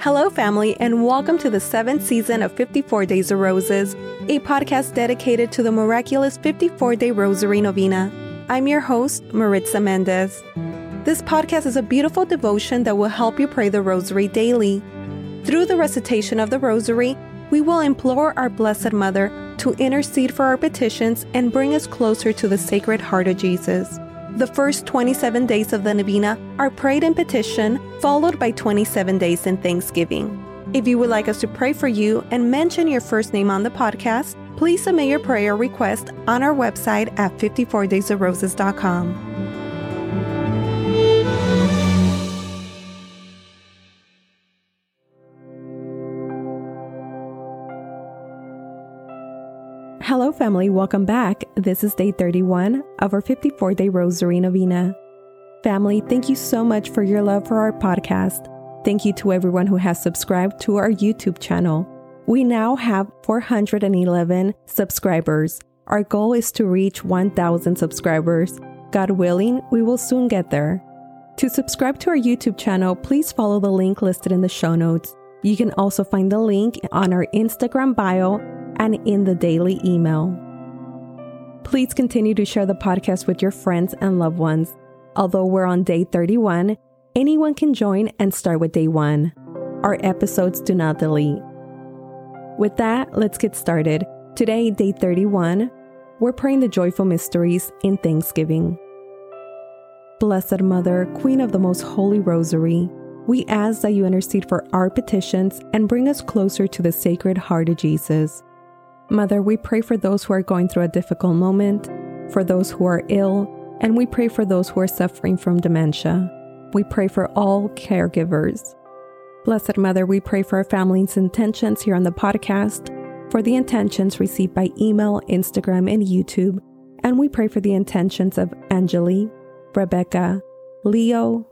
Hello, family, and welcome to the seventh season of 54 Days of Roses, a podcast dedicated to the miraculous 54 day Rosary Novena. I'm your host, Maritza Mendez. This podcast is a beautiful devotion that will help you pray the Rosary daily. Through the recitation of the Rosary, we will implore our Blessed Mother to intercede for our petitions and bring us closer to the Sacred Heart of Jesus. The first 27 days of the Novena are prayed in petition, followed by 27 days in thanksgiving. If you would like us to pray for you and mention your first name on the podcast, please submit your prayer request on our website at 54daysofroses.com. Hello, family. Welcome back. This is day 31 of our 54 day Rosary Novena. Family, thank you so much for your love for our podcast. Thank you to everyone who has subscribed to our YouTube channel. We now have 411 subscribers. Our goal is to reach 1,000 subscribers. God willing, we will soon get there. To subscribe to our YouTube channel, please follow the link listed in the show notes. You can also find the link on our Instagram bio and in the daily email. Please continue to share the podcast with your friends and loved ones. Although we're on day 31, anyone can join and start with day 1. Our episodes do not delete. With that, let's get started. Today, day 31, we're praying the joyful mysteries in Thanksgiving. Blessed Mother, Queen of the Most Holy Rosary, we ask that you intercede for our petitions and bring us closer to the Sacred Heart of Jesus. Mother, we pray for those who are going through a difficult moment, for those who are ill, and we pray for those who are suffering from dementia. We pray for all caregivers. Blessed Mother, we pray for our family's intentions here on the podcast, for the intentions received by email, Instagram, and YouTube, and we pray for the intentions of Angeli, Rebecca, Leo,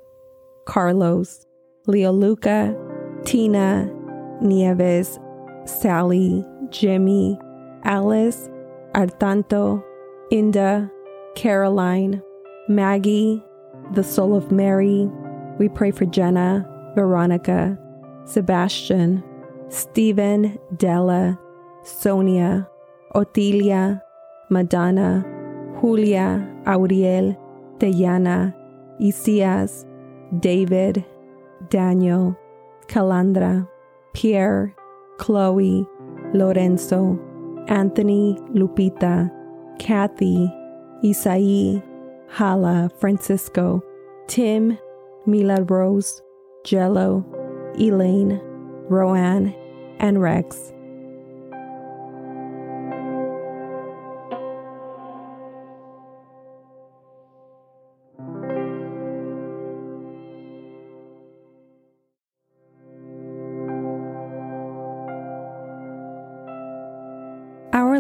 Carlos, Leo Luca, Tina, Nieves, Sally, Jimmy, Alice, Artanto, Inda, Caroline, Maggie, the soul of Mary. We pray for Jenna, Veronica, Sebastian, Stephen, Della, Sonia, Otilia, Madonna, Julia, Auriel, Diana, Isias, David, Daniel, Calandra, Pierre, Chloe, Lorenzo, Anthony, Lupita, Kathy, Isai, Hala, Francisco, Tim, Mila Rose, Jello, Elaine, Roanne, and Rex.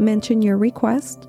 Mention your request.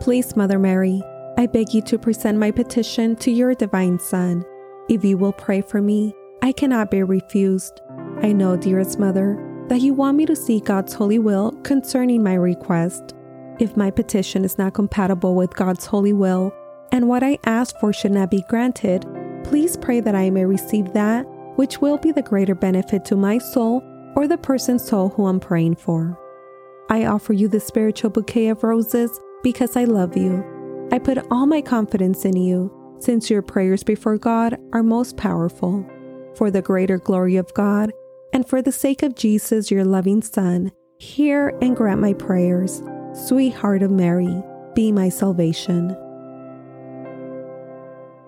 Please, Mother Mary, I beg you to present my petition to your divine Son. If you will pray for me, I cannot be refused. I know, dearest Mother, that you want me to see God's holy will concerning my request. If my petition is not compatible with God's holy will, and what I ask for should not be granted, please pray that I may receive that which will be the greater benefit to my soul or the person's soul who I'm praying for. I offer you the spiritual bouquet of roses because I love you. I put all my confidence in you, since your prayers before God are most powerful. For the greater glory of God, and for the sake of Jesus, your loving Son, hear and grant my prayers. Sweetheart of Mary, be my salvation.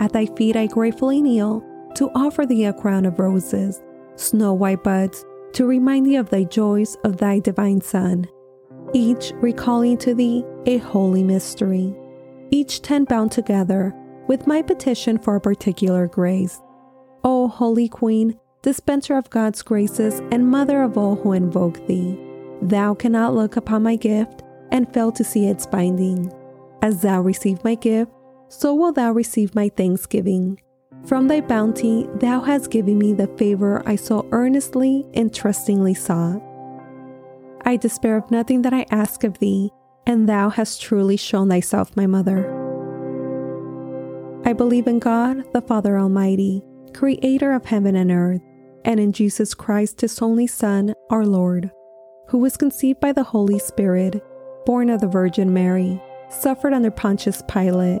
At thy feet I gratefully kneel to offer thee a crown of roses, snow white buds, to remind thee of thy joys of thy divine Son, each recalling to thee a holy mystery, each ten bound together with my petition for a particular grace. O Holy Queen, dispenser of God's graces and mother of all who invoke thee, thou cannot look upon my gift and fail to see its binding. As thou receive my gift, so will thou receive my thanksgiving. From thy bounty, thou hast given me the favor I so earnestly and trustingly sought. I despair of nothing that I ask of thee, and thou hast truly shown thyself my mother. I believe in God, the Father Almighty, creator of heaven and earth, and in Jesus Christ, his only Son, our Lord, who was conceived by the Holy Spirit, born of the Virgin Mary, suffered under Pontius Pilate,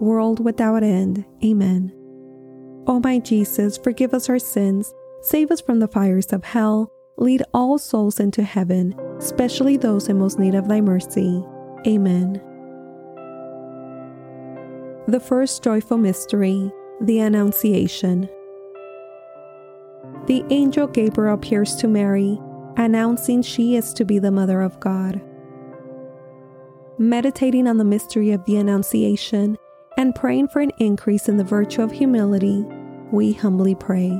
world without end. Amen. O my Jesus, forgive us our sins, save us from the fires of hell, lead all souls into heaven, especially those in most need of thy mercy. Amen. The first joyful mystery, the Annunciation. The angel Gabriel appears to Mary, announcing she is to be the Mother of God. Meditating on the mystery of the Annunciation and praying for an increase in the virtue of humility, we humbly pray.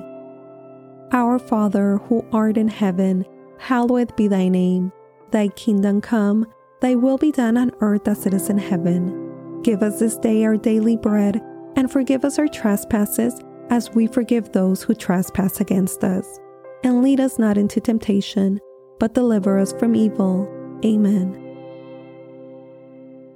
Our Father, who art in heaven, hallowed be thy name. Thy kingdom come, thy will be done on earth as it is in heaven. Give us this day our daily bread, and forgive us our trespasses as we forgive those who trespass against us. And lead us not into temptation, but deliver us from evil. Amen.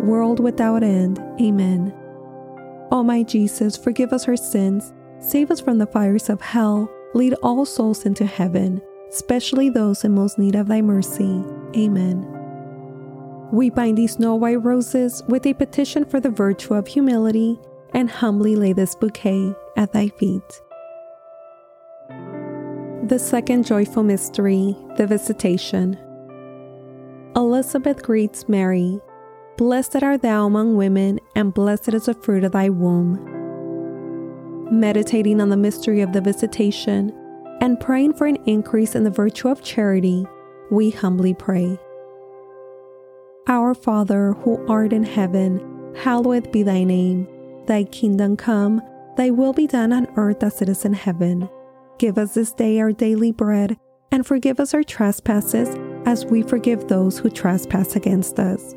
world without end. Amen. O my Jesus, forgive us our sins, save us from the fires of hell, lead all souls into heaven, especially those in most need of thy mercy. Amen. We bind these snow white roses with a petition for the virtue of humility and humbly lay this bouquet at thy feet. The second joyful mystery, the Visitation. Elizabeth greets Mary, Blessed art thou among women, and blessed is the fruit of thy womb. Meditating on the mystery of the Visitation and praying for an increase in the virtue of charity, we humbly pray. Our Father, who art in heaven, hallowed be thy name. Thy kingdom come, thy will be done on earth as it is in heaven. Give us this day our daily bread, and forgive us our trespasses as we forgive those who trespass against us.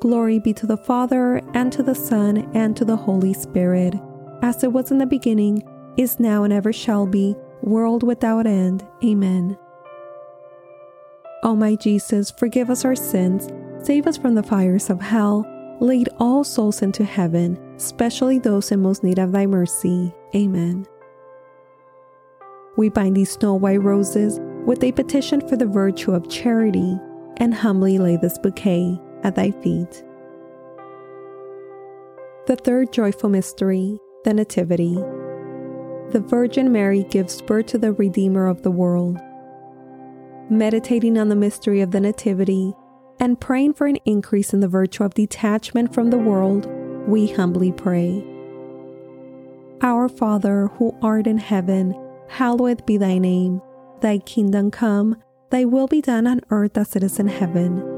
Glory be to the Father, and to the Son, and to the Holy Spirit, as it was in the beginning, is now, and ever shall be, world without end. Amen. O my Jesus, forgive us our sins, save us from the fires of hell, lead all souls into heaven, especially those in most need of thy mercy. Amen. We bind these snow white roses with a petition for the virtue of charity and humbly lay this bouquet at thy feet. The third joyful mystery, the Nativity. The Virgin Mary gives birth to the Redeemer of the world. Meditating on the mystery of the Nativity and praying for an increase in the virtue of detachment from the world, we humbly pray. Our Father, who art in heaven, hallowed be thy name. Thy kingdom come, thy will be done on earth as it is in heaven.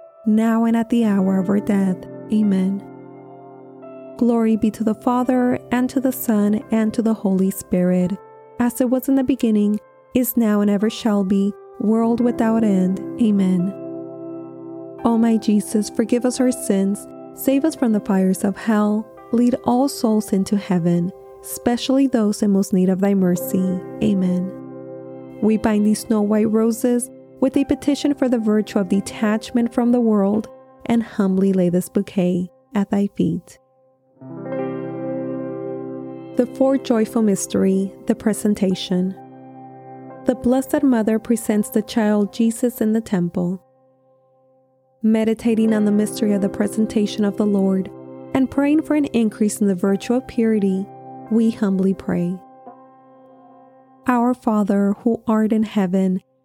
now and at the hour of our death. Amen. Glory be to the Father, and to the Son, and to the Holy Spirit, as it was in the beginning, is now, and ever shall be, world without end. Amen. O my Jesus, forgive us our sins, save us from the fires of hell, lead all souls into heaven, especially those in most need of thy mercy. Amen. We bind these snow white roses with a petition for the virtue of detachment from the world and humbly lay this bouquet at thy feet. The fourth joyful mystery, the presentation. The Blessed Mother presents the child Jesus in the temple meditating on the mystery of the presentation of the Lord, and praying for an increase in the virtue of purity, we humbly pray. Our Father, who art in heaven,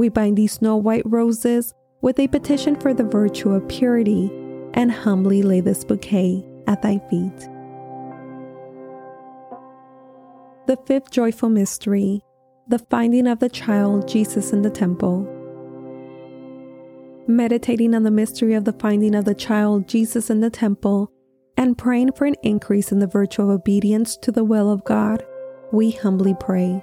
We bind these snow white roses with a petition for the virtue of purity and humbly lay this bouquet at thy feet. The fifth joyful mystery the finding of the child Jesus in the temple. Meditating on the mystery of the finding of the child Jesus in the temple and praying for an increase in the virtue of obedience to the will of God, we humbly pray.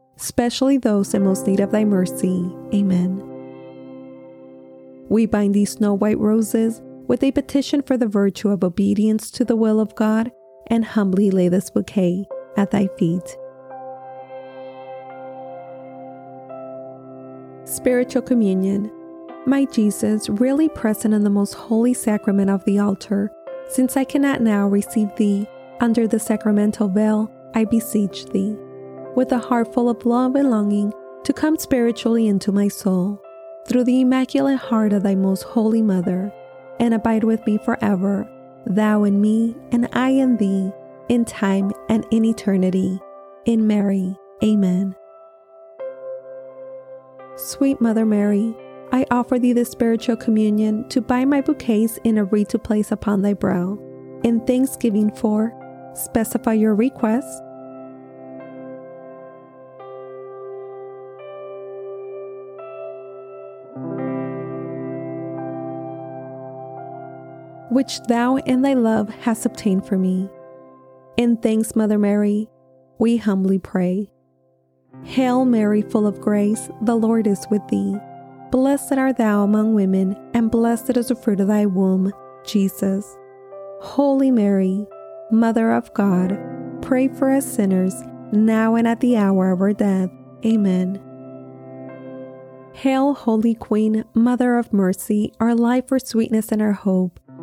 especially those in most need of thy mercy. Amen. We bind these snow white roses with a petition for the virtue of obedience to the will of God and humbly lay this bouquet at thy feet. Spiritual Communion my Jesus, really present in the most holy sacrament of the altar, since I cannot now receive thee under the sacramental veil, I beseech thee, with a heart full of love and longing, to come spiritually into my soul, through the immaculate heart of thy most holy mother, and abide with me forever, thou in me, and I in thee, in time and in eternity. In Mary. Amen. Sweet Mother Mary, I offer thee the spiritual communion to bind my bouquets in a wreath to place upon thy brow. In thanksgiving for, specify your request. Which thou in thy love hast obtained for me. In thanks, Mother Mary, we humbly pray. Hail Mary, full of grace, the Lord is with thee. Blessed art thou among women, and blessed is the fruit of thy womb, Jesus. Holy Mary, Mother of God, pray for us sinners, now and at the hour of our death. Amen. Hail, Holy Queen, Mother of Mercy, our life, our sweetness, and our hope.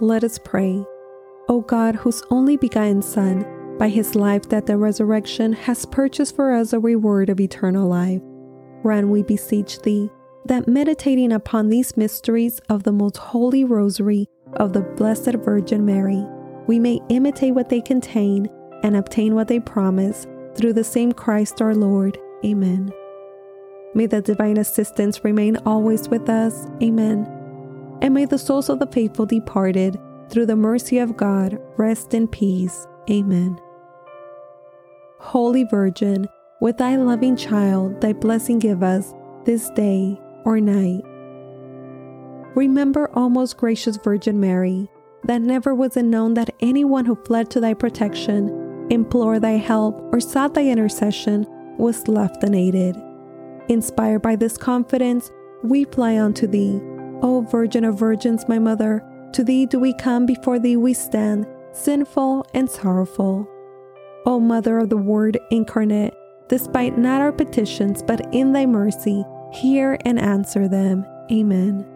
Let us pray. O God, whose only begotten Son, by his life, that the resurrection, has purchased for us a reward of eternal life, grant, we beseech thee, that meditating upon these mysteries of the most holy rosary of the Blessed Virgin Mary, we may imitate what they contain and obtain what they promise through the same Christ our Lord. Amen. May the divine assistance remain always with us. Amen. And may the souls of the faithful departed, through the mercy of God, rest in peace. Amen. Holy Virgin, with thy loving child, thy blessing give us this day or night. Remember, O most gracious Virgin Mary, that never was it known that anyone who fled to thy protection, implored thy help, or sought thy intercession was left unaided. Inspired by this confidence, we fly unto thee. O Virgin of Virgins, my Mother, to thee do we come, before thee we stand, sinful and sorrowful. O Mother of the Word incarnate, despite not our petitions, but in thy mercy, hear and answer them. Amen.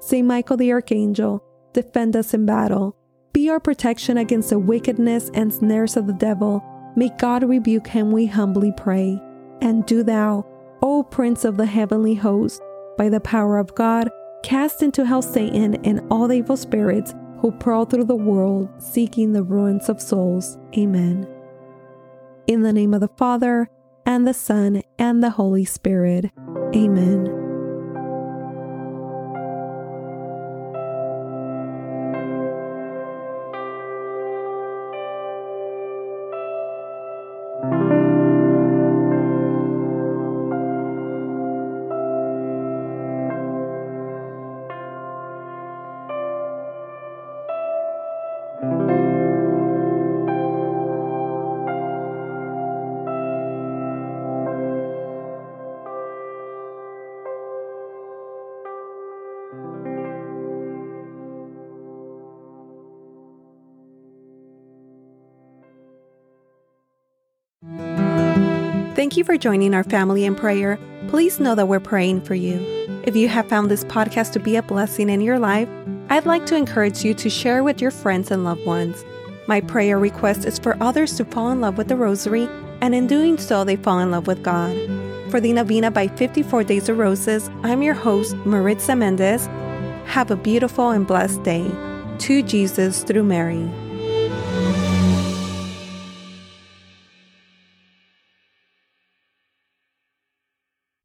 Saint Michael the Archangel, defend us in battle. Be our protection against the wickedness and snares of the devil. May God rebuke him, we humbly pray. And do thou, O Prince of the heavenly host, by the power of God, cast into hell Satan and all the evil spirits who prowl through the world seeking the ruins of souls. Amen. In the name of the Father, and the Son, and the Holy Spirit. Amen. Thank you for joining our family in prayer. Please know that we're praying for you. If you have found this podcast to be a blessing in your life, I'd like to encourage you to share with your friends and loved ones. My prayer request is for others to fall in love with the Rosary, and in doing so, they fall in love with God. For the Novena by 54 Days of Roses, I'm your host, Maritza Mendez. Have a beautiful and blessed day. To Jesus through Mary.